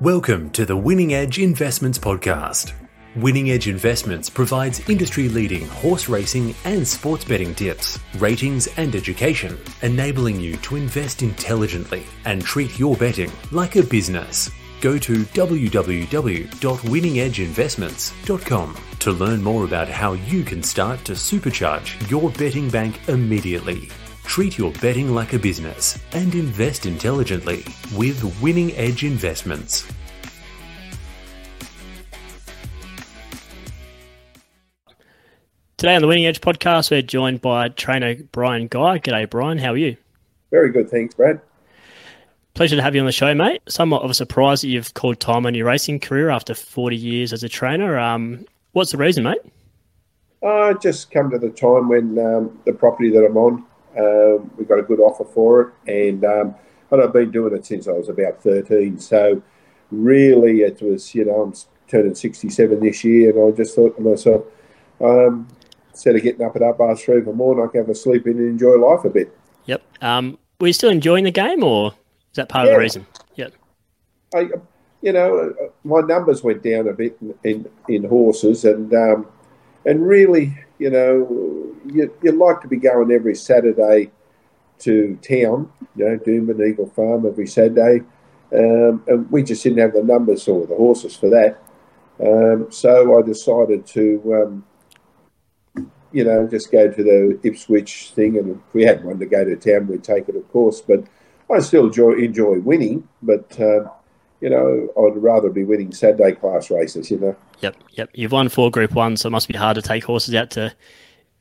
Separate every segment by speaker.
Speaker 1: Welcome to the Winning Edge Investments Podcast. Winning Edge Investments provides industry leading horse racing and sports betting tips, ratings, and education, enabling you to invest intelligently and treat your betting like a business. Go to www.winningedgeinvestments.com to learn more about how you can start to supercharge your betting bank immediately. Treat your betting like a business and invest intelligently with Winning Edge Investments.
Speaker 2: Today on the Winning Edge podcast, we're joined by trainer Brian Guy. G'day, Brian. How are you?
Speaker 3: Very good, thanks, Brad.
Speaker 2: Pleasure to have you on the show, mate. Somewhat of a surprise that you've called time on your racing career after 40 years as a trainer. Um, what's the reason, mate?
Speaker 3: I just come to the time when um, the property that I'm on, uh, we got a good offer for it, and um, and I've been doing it since I was about 13. So really, it was you know I'm turning 67 this year, and I just thought to myself, um, instead of getting up at up past three in the morning, I can have a sleep in and enjoy life a bit.
Speaker 2: Yep. Um, were you still enjoying the game, or is that part
Speaker 3: Yeah.
Speaker 2: of the reason? Yep.
Speaker 3: I, you know, uh, my numbers went down a bit in in, in horses, and um, and really, you know, you you like to be going every Saturday to town, you know, Doomben Eagle Farm every Saturday, um, and we just didn't have the numbers or the horses for that. Um, so I decided to, um, you know, just go to the Ipswich thing, and if we had one to go to town, we'd take it, of course. But I still enjoy enjoy winning, but um, you know, I'd rather be winning Saturday class races. You know,
Speaker 2: Yep. Yep. You've won four Group One, so it must be hard to take horses out to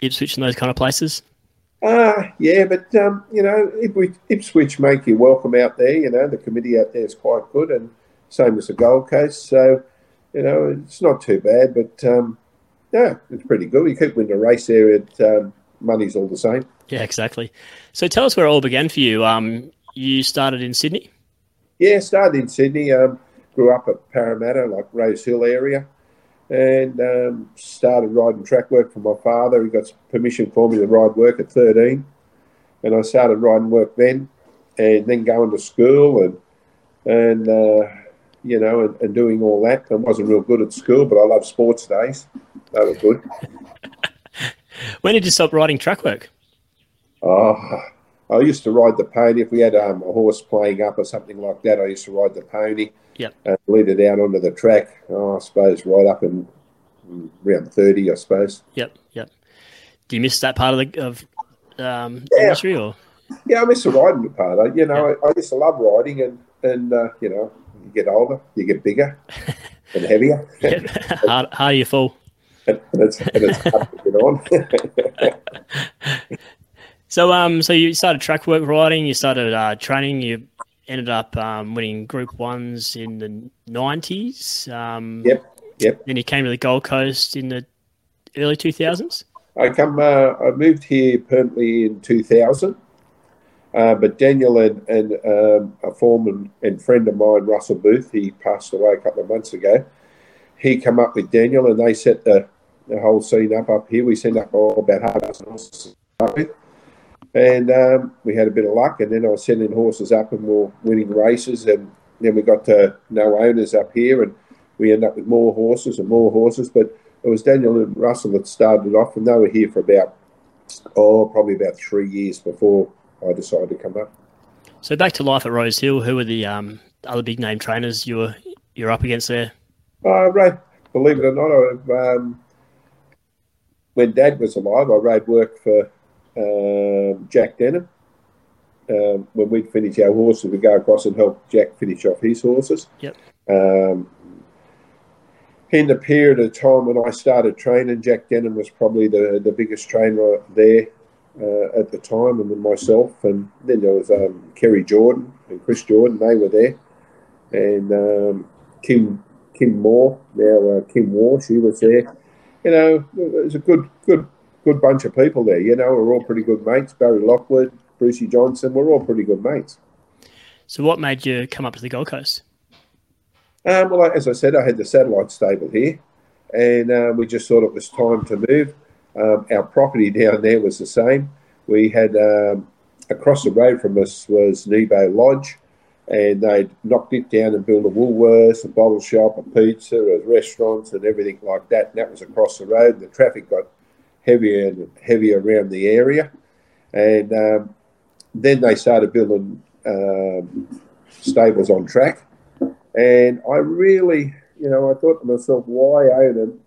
Speaker 2: Ipswich and those kind of places.
Speaker 3: ah, yeah, but um, you know, Ipswich, Ipswich make you welcome out there. You know, the committee out there is quite good, and same as the Gold Coast. So, you know, it's not too bad, but um, yeah, it's pretty good. You keep winning a race there, it um, money's all the same.
Speaker 2: Yeah, exactly. So tell us where it all began for you. Um, you started in Sydney.
Speaker 3: Yeah, started in Sydney. Um, grew up at Parramatta, like Rose Hill area, and um, started riding track work for my father. He got permission for me to ride work at 13, and I started riding work then, and then going to school and and uh, you know and, and doing all that. I wasn't real good at school, but I love sports days. They were good.
Speaker 2: When did you stop riding track work?
Speaker 3: Oh, I used to ride the pony. If we had um, a horse playing up or something like that, I used to ride the pony
Speaker 2: Yep.
Speaker 3: and lead it out onto the track. Oh, I suppose right up in mm, around 30, I suppose.
Speaker 2: Yep. Yep. Do you miss that part of the of um,
Speaker 3: Yeah.
Speaker 2: industry or?
Speaker 3: Yeah, I miss the riding part. I, you know, I, I used to love riding and, and uh, you know, you get older, you get bigger and heavier.
Speaker 2: Yep. Hard, harder you fall.
Speaker 3: and, it's, and it's hard to get on.
Speaker 2: So, um, so you started track work riding. You started uh, training. You ended up um, winning Group Ones in the nineties. Um,
Speaker 3: Yep, yep.
Speaker 2: Then you came to the Gold Coast in the early two thousands.
Speaker 3: I come. Uh, I moved here permanently in 2000, uh, but Daniel and, and um, a foreman and friend of mine, Russell Booth, he passed away a couple of months ago. He come up with Daniel, and they set the, the whole scene up up here. We sent up all about half a dozen horses to start with, and um, we had a bit of luck. And then I was sending horses up, and we were winning races, and then we got to know owners up here, and we ended up with more horses and more horses, but it was Daniel and Russell that started off, and they were here for about, oh, probably about three years before I decided to come up.
Speaker 2: So back to life at Rose Hill. Who were the um, other big name trainers you were you're up against there?
Speaker 3: Uh, right, believe it or not, I, um, when Dad was alive, I rode work for um, Jack Denham. Um, when we'd finish our horses, we'd go across and help Jack finish off his horses.
Speaker 2: Yep.
Speaker 3: Um, in the period of time when I started training, Jack Denham was probably the, the biggest trainer there uh, at the time, and then myself, and then there was um, Kerry Jordan and Chris Jordan. They were there, and um, Kim Kim Moore, now uh, Kim Moore, she was there. You know, it was a good good good bunch of people there. You know, we're all pretty good mates. Barry Lockwood, Brucey Johnson, we're all pretty good mates.
Speaker 2: So what made you come up to the Gold Coast?
Speaker 3: Um, well, as I said, I had the satellite stable here, and uh, we just thought it was time to move. Um, our property down there was the same. We had um, across the road from us was Nebo Lodge, and they'd knocked it down and built a Woolworths, a bottle shop, a pizza, a restaurants, and everything like that. And that was across the road. The traffic got heavier and heavier around the area, and um, then they started building um, stables on track. And I really, you know, I thought to myself, why own them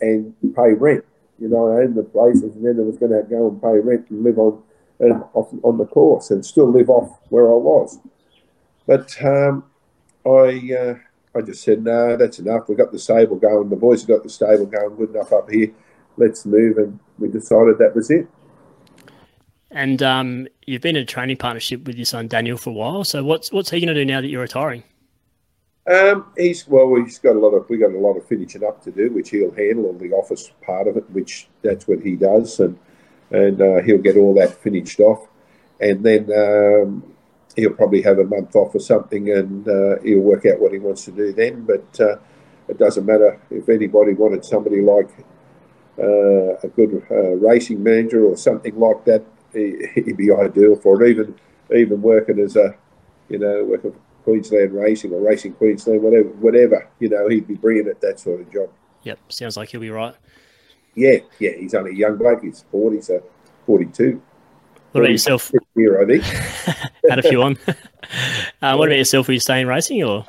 Speaker 3: and pay rent? You know, I owned the places, and then I was going to go and pay rent and live on and off, on the course and still live off where I was. But um, I uh, I just said, no, that's enough. We've got the stable going. The boys have got the stable going good enough up here. Let's move. And we decided that was it.
Speaker 2: And um, you've been in a training partnership with your son Daniel for a while. So what's what's he going to do now that you're retiring?
Speaker 3: Um, he's well, he's got a lot of we got a lot of finishing up to do, which he'll handle on the office part of it, which that's what he does, and and uh, he'll get all that finished off, and then um, he'll probably have a month off or something, and uh, he'll work out what he wants to do then. But uh, it doesn't matter if anybody wanted somebody like uh, a good uh, racing manager or something like that. He, would be ideal for it. Even even working as a, you know, working for Queensland Racing or Racing Queensland, whatever, whatever. You know, he'd be brilliant at that sort of job.
Speaker 2: Yep, sounds like he'll be right.
Speaker 3: Yeah, yeah, he's only a young bloke. He's forty, so forty-two.
Speaker 2: What about yourself?
Speaker 3: Year, I think.
Speaker 2: Had a few on. uh, what about yourself? Will you staying racing or?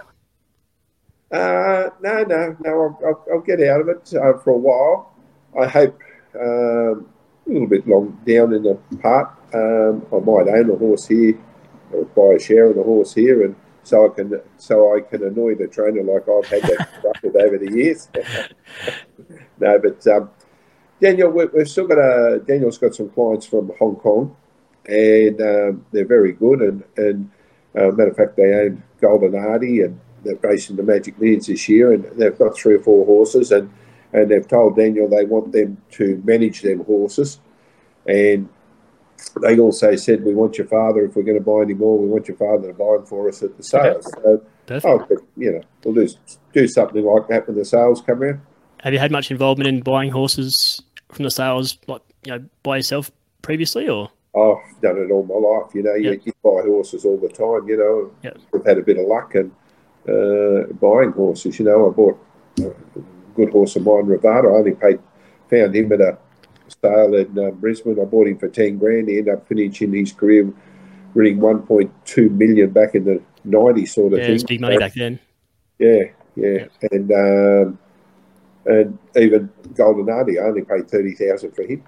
Speaker 3: Uh, no, no, no. I'll, I'll, I'll get out of it uh, for a while. I hope um, a little bit long down in the part. Um, I might own a horse here, or buy a share of a horse here, and so I can so I can annoy the trainer like I've had that with over the years. no, but um, Daniel, we've still got a Daniel's got some clients from Hong Kong and um, they're very good. And, and uh, matter of fact, they own Golden Artie, and they're racing the Magic Millions this year, and they've got three or four horses, and and they've told Daniel they want them to manage them horses, and they also said we want your father if we're going to buy any more, we want your father to buy them for us at the sales. So, oh, you know, we'll do do something like that when the sales come in.
Speaker 2: Have you had much involvement in buying horses from the sales, like you know, by yourself previously, or?
Speaker 3: I've done it all my life. You know, you, yep. you buy horses all the time. You know, yep. I've had a bit of luck and uh, buying horses. You know, I bought a good horse of mine, Ravada. I only paid, found him at a sale in uh, Brisbane. I bought him for ten grand. He ended up finishing his career winning one point two million back in the '90s, sort of
Speaker 2: yeah,
Speaker 3: thing.
Speaker 2: Yeah, big money so, back then.
Speaker 3: Yeah, yeah, and um, and even Golden Artie, I only paid thirty thousand for him.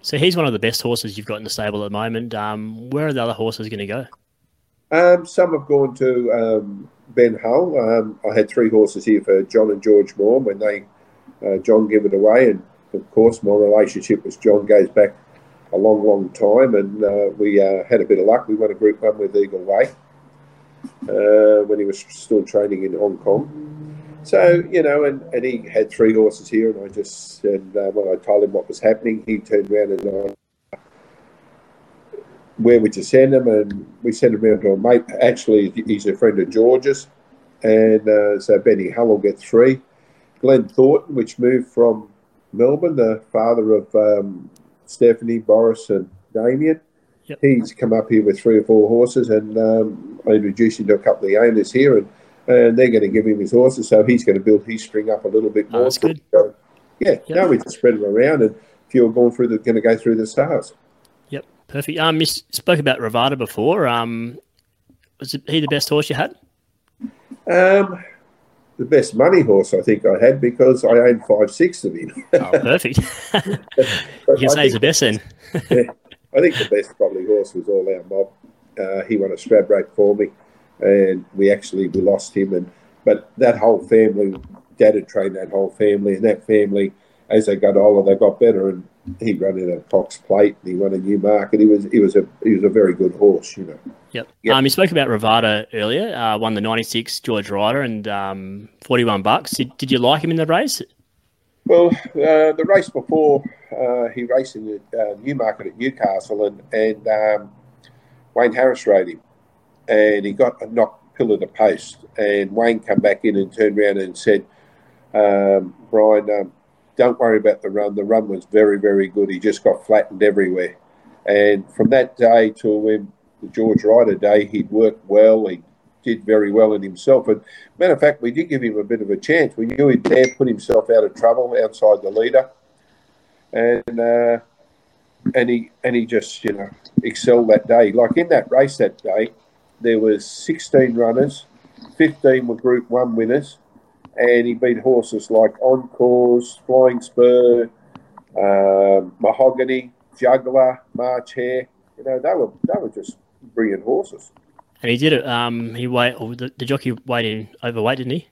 Speaker 2: So he's one of the best horses you've got in the stable at the moment. Um, where are the other horses going to go?
Speaker 3: Um, some have gone to um, Ben Hull. Um, I had three horses here for John and George Moore when they uh, John gave it away, and of course my relationship with John goes back a long, long time, and uh, we uh, had a bit of luck. We won a Group One with Eagle Way uh, when he was still training in Hong Kong. So, you know, and, and he had three horses here, and I just, and uh, when I told him what was happening, he turned around and uh, where would you send him? And we sent him around to a mate. Actually, he's a friend of George's. And uh, so Benny Hull will get three. Glenn Thornton, which moved from Melbourne, the father of um, Stephanie, Boris, and Damien. Yep. He's come up here with three or four horses, and um, I introduced him to a couple of the owners here. And and they're going to give him his horses, so he's going to build his string up a little bit more. Oh,
Speaker 2: that's good.
Speaker 3: So, yeah, yep. now we just spread them around, and if you're going through the, going to go through the stars.
Speaker 2: Perfect. Um, you spoke about Ravada before. Um, was he the best horse you had?
Speaker 3: Um, the best money horse I think I had because I owned five six of him.
Speaker 2: oh, perfect. you can say he's the best then.
Speaker 3: yeah, I think the best probably horse was all our mob. Uh, he won a Stradbroke for me and we actually we lost him. And but that whole family, Dad had trained that whole family, and that family, as they got older, they got better. And he ran in a Cox Plate, and he won a Newmarket. He was he was a he was a very good horse, you know.
Speaker 2: Yep. yep. Um, you spoke about Ravada earlier. Uh, won the '96 George Ryder and um, 41 bucks. Did, did you like him in the race?
Speaker 3: Well, uh, the race before uh, he raced in the uh, Newmarket at Newcastle, and and um, Wayne Harris rode him, and he got knocked pillar to post. And Wayne come back in and turned around and said, um, Brian, um, don't worry about the run. The run was very, very good. He just got flattened everywhere. And from that day till when the George Ryder day, he'd worked well. He did very well in himself. And matter of fact, we did give him a bit of a chance. We knew he'd dare put himself out of trouble outside the leader, and uh, and he and he just you know excelled that day. Like in that race that day, there was 16 runners, 15 were Group One winners, and he beat horses like Encores, Flying Spur, um, Mahogany, Juggler, March Hare. You know they were they were just brilliant horses.
Speaker 2: And he did it. Um, he weighed oh, the, the jockey weighed in overweight, didn't he?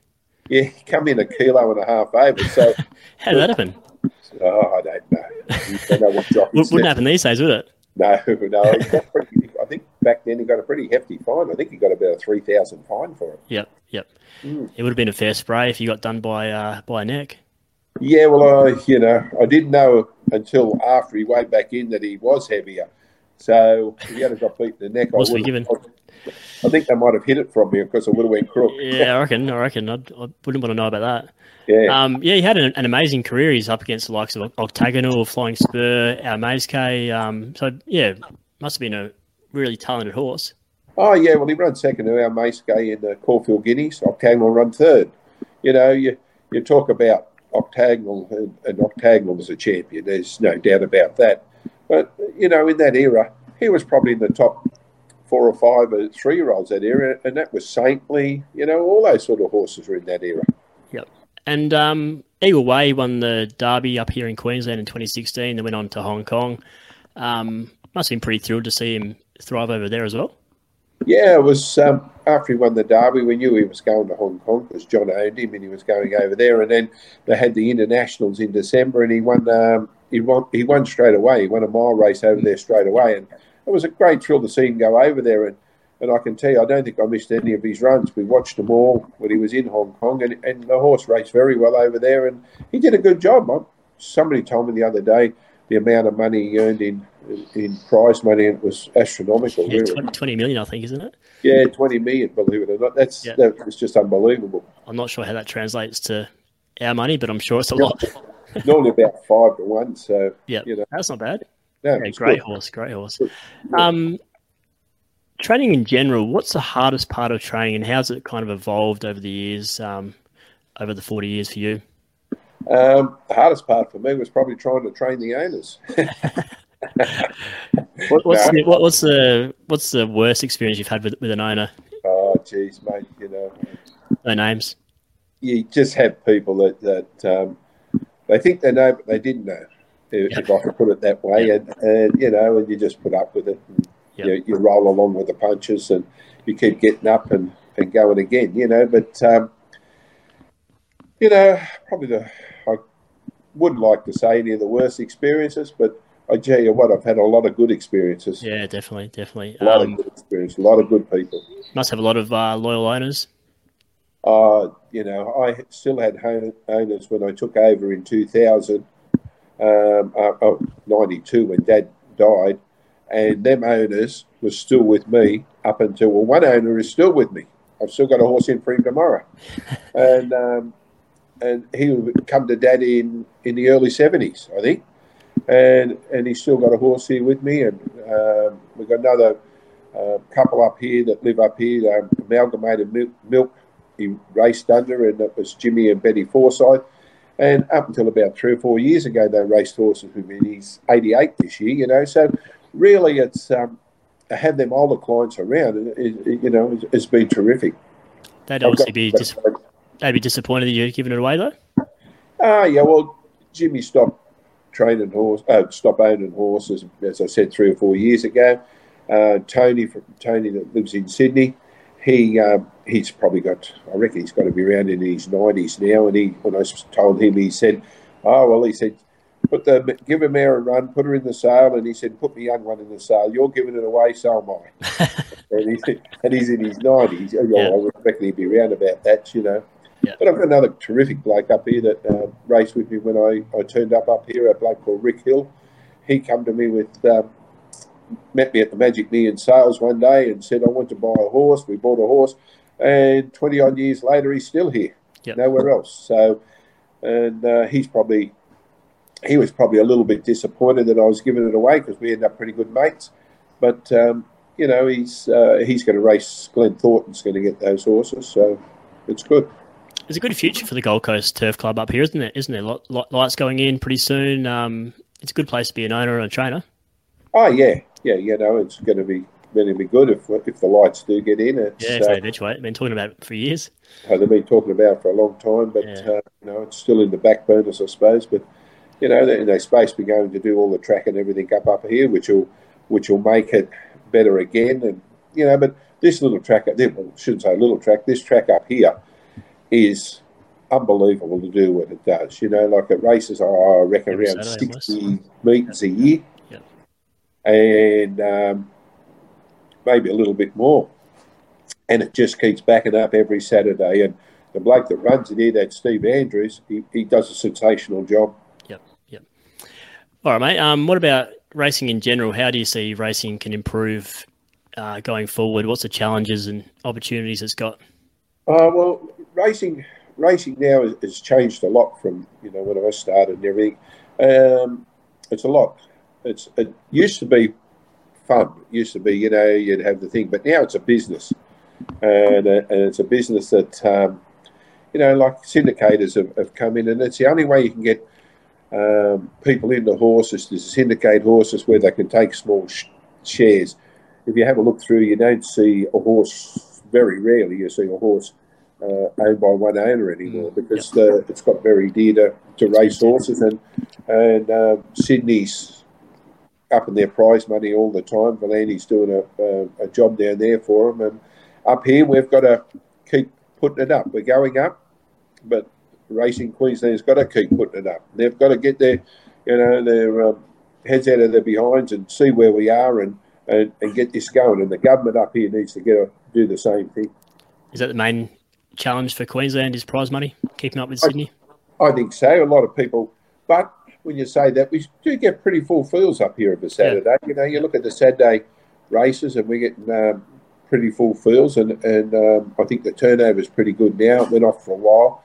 Speaker 3: Yeah, he come in a kilo and a half over. So
Speaker 2: how did that happen?
Speaker 3: Oh, I don't know. don't know
Speaker 2: what jockeys. Wouldn't happen these days, would it?
Speaker 3: No, no. Pretty, I think back then he got a pretty hefty fine. I think he got about a three thousand fine for it.
Speaker 2: Yep, yep. Mm. It would have been a fair spray if you got done by uh, by a neck.
Speaker 3: Yeah, well, I you know I didn't know until after he weighed back in that he was heavier. So if he had got beat in the neck,
Speaker 2: was I forgiven.
Speaker 3: I think they might have hit it from me because it would have went crook.
Speaker 2: Yeah, I reckon. I reckon. I'd, I would not want to know about that.
Speaker 3: Yeah.
Speaker 2: Um, yeah, he had an, an, amazing career. He's up against the likes of Octagonal, Flying Spur, Our Maizcay. Um, so, yeah, must have been a really talented horse.
Speaker 3: Oh, yeah. Well, he ran second to Our Maizcay in the Caulfield Guineas. Octagonal run third. You know, you, you talk about Octagonal, and, and Octagonal was a champion. There's no doubt about that. But, you know, in that era, he was probably in the top four or five or three year olds that era, and that was Saintly, you know, all those sort of horses were in that era.
Speaker 2: Yep. And um, Eagle Way won the Derby up here in Queensland in 2016, then went on to Hong Kong. Um, must have been pretty thrilled to see him thrive over there as well.
Speaker 3: Yeah, it was um, after he won the Derby, we knew he was going to Hong Kong because John owned him and he was going over there. And then they had the internationals in December, and he won. Um, he won. He won straight away. He won a mile race over there straight away, and it was a great thrill to see him go over there. And, and I can tell you, I don't think I missed any of his runs. We watched them all when he was in Hong Kong, and, and the horse raced very well over there, and he did a good job. Somebody told me the other day the amount of money he earned in in prize money, it was astronomical.
Speaker 2: Yeah, really. 20, 20 million, I think, isn't it?
Speaker 3: Yeah, 20 million, believe it or not. That's yeah. that was just unbelievable.
Speaker 2: I'm not sure how that translates to our money, but I'm sure it's a lot.
Speaker 3: Normally about five to one, so
Speaker 2: yeah, you know. that's not bad. No, yeah, great good. horse, great horse. Um, training in general, what's the hardest part of training, and how's it kind of evolved over the years, um, over the forty years for you?
Speaker 3: Um, the hardest part for me was probably trying to train the owners.
Speaker 2: what, what's, no. the, what, what's the what's the worst experience you've had with with an owner?
Speaker 3: Oh, geez, mate, you know,
Speaker 2: no names.
Speaker 3: You just have people that that um, they think they know, but they didn't know if, I could put it that way. And, and, you know, and you just put up with it. You, you, roll along with the punches and you keep getting up and, and going again, you know. But, um, you know, probably the, I wouldn't like to say any of the worst experiences, but I tell you what, I've had a lot of good experiences.
Speaker 2: Yeah, definitely, definitely.
Speaker 3: A lot um, of good experience, a lot of good people.
Speaker 2: Must have a lot of uh, loyal owners.
Speaker 3: Uh, you know, I still had owners when I took over in 2000 um, uh, oh, 92 when Dad died, and them owners were still with me up until well, one owner is still with me. I've still got a horse in for him tomorrow, and um, and he would come to Dad in in the early 70s, I think, and and he's still got a horse here with me, and um, we've got another uh, couple up here that live up here, um, amalgamated milk, milk. He raced under, and that was Jimmy and Betty Forsyth and up until about three or four years ago, they raced horses with me. He's 88 this year, you know. So really, it's um, have them older clients around. It, it, you know, it's, it's been terrific.
Speaker 2: They'd obviously be dis- they'd be disappointed that you're giving it away, though.
Speaker 3: Ah, uh, yeah. Well, Jimmy stopped training horse, uh, stopped owning horses, as I said, three or four years ago. Uh, Tony from Tony that lives in Sydney he um, he's probably got I reckon he's got to be around in his nineties now. And he when I told him, he said, "Oh well," he said, "Put the give a mare a run, put her in the sale." And he said, "Put the young one in the sale. You're giving it away, so am I." and, he, and he's in his nineties. Yeah. I reckon he'd be around about that, you know. Yeah. But I've got another terrific bloke up here that uh, raced with me when I, I turned up up here, a bloke called Rick Hill. He come to me with um, met me at the Magic Million sales one day and said, I want to buy a horse. We bought a horse. And 20 odd years later, he's still here, yep. nowhere else. So, and uh, he's probably, he was probably a little bit disappointed that I was giving it away because we ended up pretty good mates. But, um, you know, he's uh, he's going to race. Glenn Thornton's going to get those horses, so it's good.
Speaker 2: There's a good future for the Gold Coast Turf Club up here, isn't there? Isn't there? Lot, lot, lights going in pretty soon. Um, it's a good place to be an owner and a trainer.
Speaker 3: Oh yeah, yeah, you know, it's going to be to be good if if the lights do get in. It's,
Speaker 2: yeah, if they uh, eventuate. I've been talking about it for years.
Speaker 3: Uh, they've been talking about it for a long time, but yeah. uh, you know, it's still in the back burners, I suppose. But you know, they, they're supposed to be going to do all the track and everything up up here, which will which will make it better again. And you know, but this little track, well, I shouldn't say little track. This track up here is unbelievable to do what it does. You know, like it races, I reckon Every around Saturday, sixty metres a year,
Speaker 2: yep.
Speaker 3: and um, maybe a little bit more. And it just keeps backing up every Saturday. And the bloke that runs it here, that Steve Andrews, he, he does a sensational job.
Speaker 2: Yep, yep. All right, mate. Um, what about racing in general? How do you see racing can improve uh, going forward? What's the challenges and opportunities it's got?
Speaker 3: Uh, well, racing racing now has, has, changed a lot from you know when I started and everything. Um, it's a lot. It's it used to be fun. It used to be you know you'd have the thing, but now it's a business, and, uh, and it's a business that um, you know like syndicators have, have, come in, and it's the only way you can get um, people into horses to syndicate horses where they can take small sh- shares. If you have a look through, you don't see a horse very rarely. You see a horse uh, owned by one owner anymore mm, because yep. uh, it's got very dear to, to race horses and and uh, Sydney's up in their prize money all the time. V'landys's doing a, a, a, job down there for them, and up here we've got to keep putting it up. We're going up, but Racing Queensland's got to keep putting it up. They've got to get their, you know, their um, heads out of their behinds and see where we are and, and, and get this going. And the government up here needs to get a, do the same thing.
Speaker 2: Is that the main challenge for Queensland is prize money, keeping up with Sydney?
Speaker 3: I, I, think so. A lot of people, but when you say that, we do get pretty full fields up here every Saturday. Yeah. You know, you look at the Saturday races, and we get um, pretty full fields, and and um, I think the turnover is pretty good now. It went off for a while.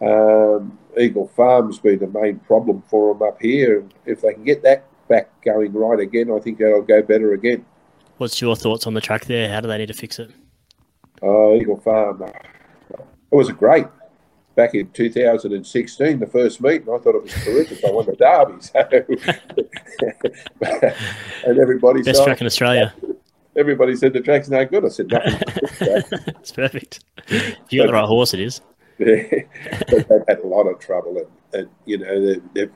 Speaker 3: Um, Eagle Farm's been the main problem for them up here, if they can get that back going right again, I think that'll go better again.
Speaker 2: What's your thoughts on the track there? How do they need to fix it?
Speaker 3: Oh, Eagle Farm. It was great. Back in 2016, the first meeting, I thought it was terrific. I won the Derby. So. and everybody
Speaker 2: Best track in Australia.
Speaker 3: Everybody said the track's no good. I said, nothing.
Speaker 2: it's perfect. If you got the right horse, it is.
Speaker 3: Yeah, but they've had a lot of trouble, and, and you know they've, they've,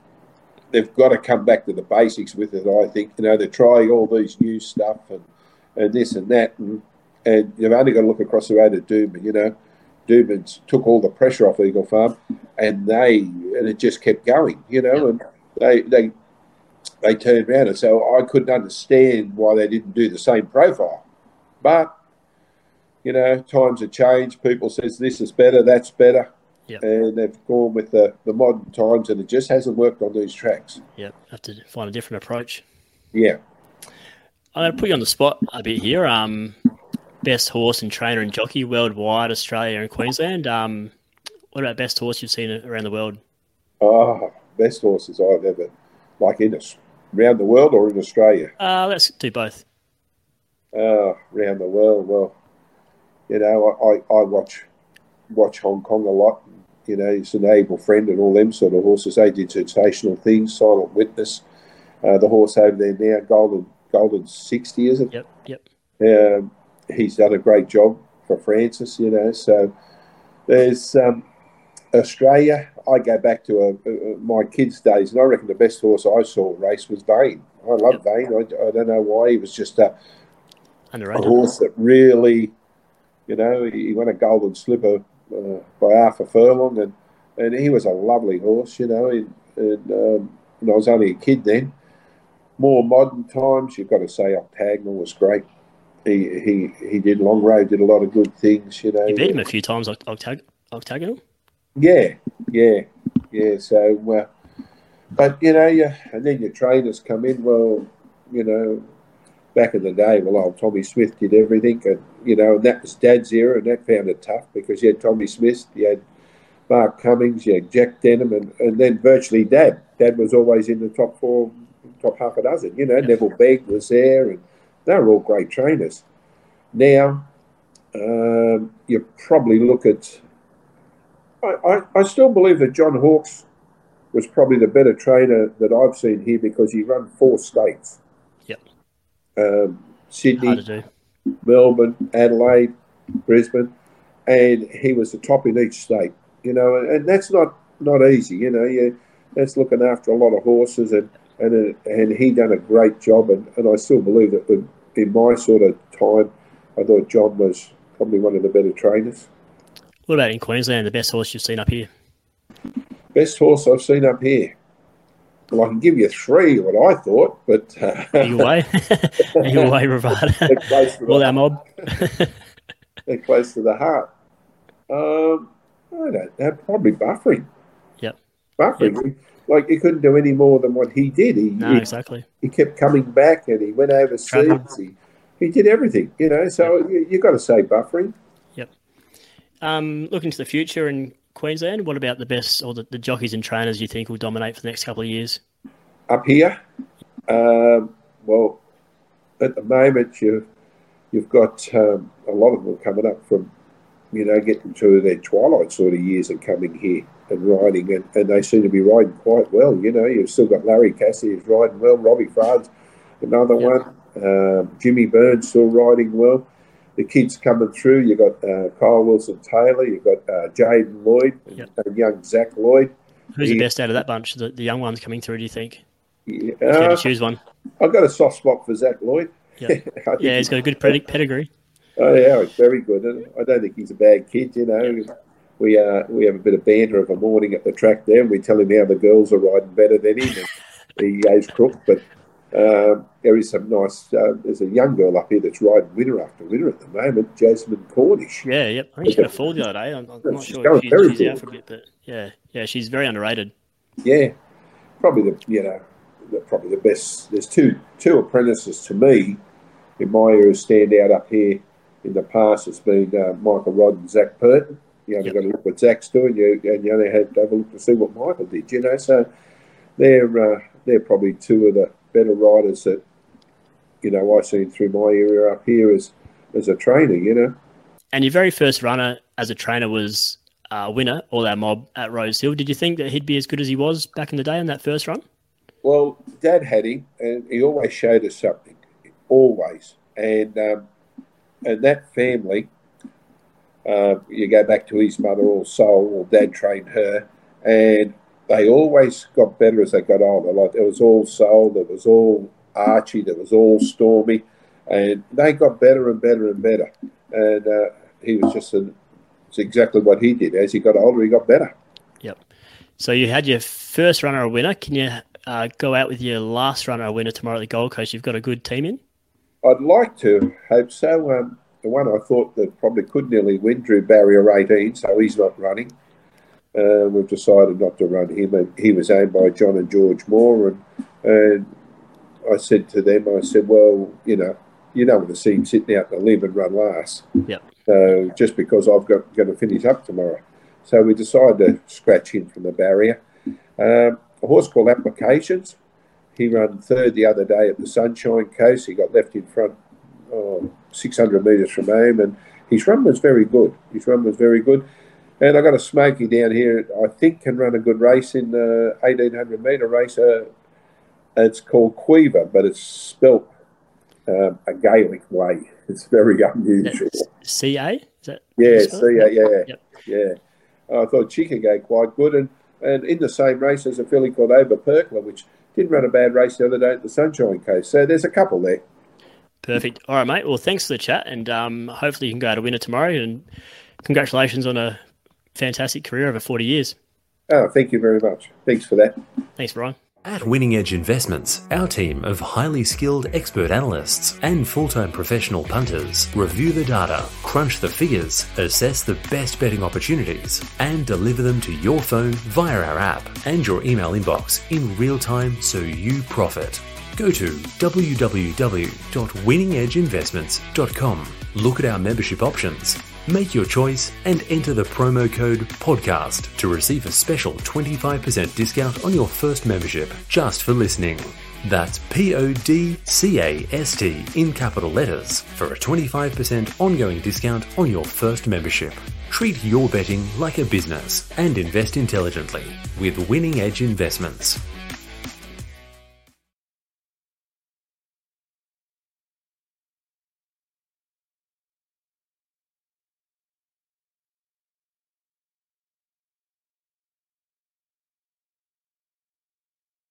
Speaker 3: they've got to come back to the basics with it. I think you know they're trying all these new stuff and and this and that, and and you've only got to look across the road at Doomben. You know, Doomben's took all the pressure off Eagle Farm, and they and it just kept going. You know, and they they they turned around, and so I couldn't understand why they didn't do the same profile. But you know, times have changed. People says this is better, that's better.
Speaker 2: Yep.
Speaker 3: And they've gone with the, the modern times, and it just hasn't worked on these tracks.
Speaker 2: Yeah, have to find a different approach.
Speaker 3: Yeah.
Speaker 2: I'm going to put you on the spot a bit here. Um, best horse and trainer and jockey worldwide, Australia and Queensland. Um, what about best horse you've seen around the world?
Speaker 3: Oh, best horses I've ever like in us around the world or in Australia.
Speaker 2: Uh, let's do both.
Speaker 3: Uh, around the world, well, you know, I, I watch watch Hong Kong a lot. You know, it's an able friend and all them sort of horses. They did sensational things. Silent Witness, uh, the horse over there now, Golden Golden Sixty, is it?
Speaker 2: Yep, yep.
Speaker 3: Um, he's done a great job for Francis, you know. So there's um, Australia. I go back to a, a, my kids' days, and I reckon the best horse I saw race was Vain. I love yep. Vain. I, I, don't know why. He was just a, a horse that really, you know, he won a golden slipper uh, by half a furlong, and, and he was a lovely horse, you know. And, and, um, and I was only a kid then. More modern times, you've got to say Octagonal was great he he he did long road, did a lot of good things. You know,
Speaker 2: you beat him a few times octag- octagonal.
Speaker 3: Yeah, yeah, yeah. So, uh, but you know, yeah, and then your trainers come in. Well, you know, back in the day, well, old Tommy Smith did everything, and you know, and that was Dad's era, and that found it tough because you had Tommy Smith, you had Bart Cummings, you had Jack Denham, and, and then virtually Dad. Dad was always in the top four, top half a dozen. You know, Neville Begg was there, and they were all great trainers. Now, um, you probably look at. I, I, I, still believe that John Hawkes was probably the better trainer that I've seen here because he run four states.
Speaker 2: Yep.
Speaker 3: Um, Sydney, Melbourne, Adelaide, Brisbane, and he was the top in each state. You know, and, and that's not not easy. You know, you, that's looking after a lot of horses, and and and he done a great job. And, and I still believe that in my sort of time, I thought John was probably one of the better trainers.
Speaker 2: What about in Queensland? The best horse you've seen up here?
Speaker 3: Best horse I've seen up here. Well, I can give you three, what I thought, but
Speaker 2: uh, you way, you way, Ravada. All our mob.
Speaker 3: they're close to the heart. Um, I don't know, probably buffering.
Speaker 2: Yep.
Speaker 3: Buffering. Yep. Like he couldn't do any more than what he did. He,
Speaker 2: no,
Speaker 3: he,
Speaker 2: exactly.
Speaker 3: He kept coming back and he went overseas. He, he did everything, you know. So yep. you, you got to say buffering.
Speaker 2: Yep. Um, looking to the future in Queensland, what about the best or the, the jockeys and trainers you think will dominate for the next couple of years?
Speaker 3: Up here, um, well, at the moment you you've got um, a lot of them coming up from you know getting to their twilight sort of years and coming here and riding, and, and they seem to be riding quite well. You know, you've still got Larry Cassidy who's riding well, Robbie Farr's another yep. one. Um, Jimmy Burns still riding well. The kids coming through. You've got uh, Kyle Wilson Taylor. You've got uh, Jaden Lloyd yep. and young Zach Lloyd.
Speaker 2: Who's he, the best out of that bunch? The, the young ones coming through, do you think?
Speaker 3: Yeah, if you
Speaker 2: had to choose one.
Speaker 3: I've got a soft spot for Zach Lloyd.
Speaker 2: Yep. yeah, he's got a good pedigree.
Speaker 3: Oh yeah, it's very good. And I don't think he's a bad kid. You know, yep. We uh, we have a bit of banter of a morning at the track there. and We tell him how the girls are riding better than him. And he goes crook, but um, there is some nice. Uh, there's a young girl up here that's riding winner after winner at the moment, Jasmine Cornish.
Speaker 2: Yeah, yep. I think she got a fall the other day. I'm, I'm not she's sure if she's, she's out for a bit, but yeah, yeah, she's very underrated.
Speaker 3: Yeah, probably the you know the, probably the best. There's two two apprentices to me in my era stand out up here. In the past, it's been uh, Michael Rodd and Zac Purton. You only yep. got to look what Zach's doing, you, and you only had to have a look to see what Michael did. You know, so they're uh, they're probably two of the better riders that you know I've seen through my area up here as as a trainer. You know.
Speaker 2: And your very first runner as a trainer was a winner, all our mob at Rose Hill. Did you think that he'd be as good as he was back in the day on that first run?
Speaker 3: Well, Dad had him, and he always showed us something, always. And um, and that family, uh, you go back to his mother or soul, or Dad trained her, and they always got better as they got older. Like it was all soul, it was all Archie, it was all Stormy, and they got better and better and better. And uh, he was just it's exactly what he did. As he got older, he got better.
Speaker 2: Yep. So you had your first runner a winner. Can you uh, go out with your last runner a winner tomorrow at the Gold Coast? You've got a good team in.
Speaker 3: I'd like to hope so. Um, the one I thought that probably could nearly win drew barrier 18, so he's not running. Uh, we've decided not to run him. And he was owned by John and George Moore, and and I said to them, I said, well, you know, you don't want to see him sitting out the limb and run last.
Speaker 2: Yep.
Speaker 3: So just because I've got going to finish up tomorrow, so we decided to scratch him from the barrier. Um, a horse called Applications. He ran third the other day at the Sunshine Coast. He got left in front, oh, 600 metres from home, and his run was very good. His run was very good. And I got a Smoky down here. I think can run a good race in the 1800 metre race. Uh, it's called Quiver, but it's spelt um, a Gaelic way. It's very unusual.
Speaker 2: C A? Is that?
Speaker 3: Yeah, C A. Yeah, yep. yeah. I thought she could go quite good, and and in the same race as a filly called Ober Perkler, which didn't run a bad race the other day at the Sunshine Coast. So there's a couple there.
Speaker 2: Perfect. All right, mate. Well, thanks for the chat, and um, hopefully you can go out a winner tomorrow. And congratulations on a fantastic career over 40 years.
Speaker 3: Oh, thank you very much. Thanks for that.
Speaker 2: Thanks, Brian.
Speaker 1: At Winning Edge Investments, our team of highly skilled expert analysts and full time professional punters review the data, crunch the figures, assess the best betting opportunities, and deliver them to your phone via our app and your email inbox in real time so you profit. Go to www.winningedgeinvestments.com, look at our membership options, Make your choice and enter the promo code PODCAST to receive a special 25% discount on your first membership just for listening. That's P O D C A S T in capital letters for a 25% ongoing discount on your first membership. Treat your betting like a business and invest intelligently with Winning Edge Investments.